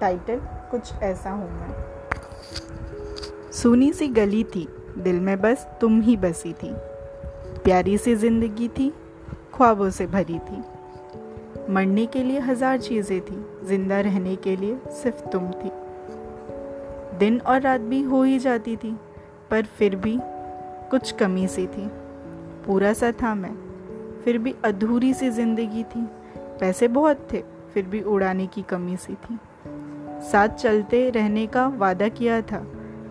Title कुछ ऐसा हूँ मैं। सुनी सी गली थी, दिल में बस तुम ही बसी थी। प्यारी सी ज़िंदगी थी, ख्वाबों से भरी थी। मरने के लिए हज़ार चीज़ें थी, ज़िंदा रहने के लिए सिर्फ़ तुम थी। दिन और रात भी हो ही जाती थी, पर फिर भी कुछ कमी सी थी। पूरा सा था मैं, फिर भी अधूरी सी ज़िंदगी थी। पैसे बहुत थे, फिर भी उड़ाने की कमी सी थी। साथ चलते रहने का वादा किया था,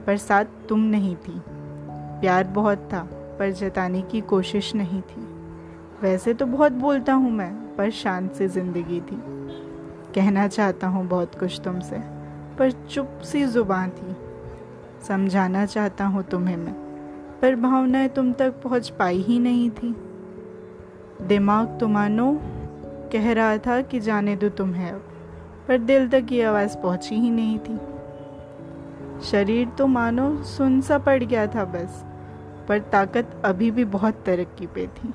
पर साथ तुम नहीं थी। प्यार बहुत था, पर जताने की कोशिश नहीं थी। वैसे तो बहुत बोलता हूँ मैं, पर शांत से ज़िंदगी थी। कहना चाहता हूँ बहुत कुछ तुमसे, पर चुप सी ज़ुबान थी। समझाना चाहता हूँ तुम्हें मैं, पर भावनाएँ तुम तक पहुँच पाई ही नहीं थी। दिमाग तो मानो कह रहा था कि जाने दो तुम्हें अब। पर दिल तक ये आवाज़ पहुँची ही नहीं थी। शरीर तो मानो सुन सा पड़ गया था बस, पर ताकत अभी भी बहुत तरक्की पे थी।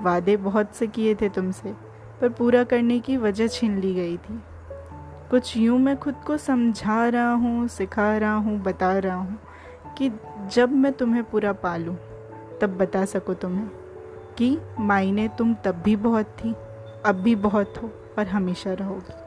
वादे बहुत से किए थे तुमसे, पर पूरा करने की वजह छीन ली गई थी। कुछ यूँ मैं खुद को समझा रहा हूँ, सिखा रहा हूँ, बता रहा हूँ कि जब मैं तुम्हें पूरा पालूँ, तब बता सको तुम्हें कि मायने तुम तब भी बहुत थी, अब भी बहुत हो और हमेशा रहोगी।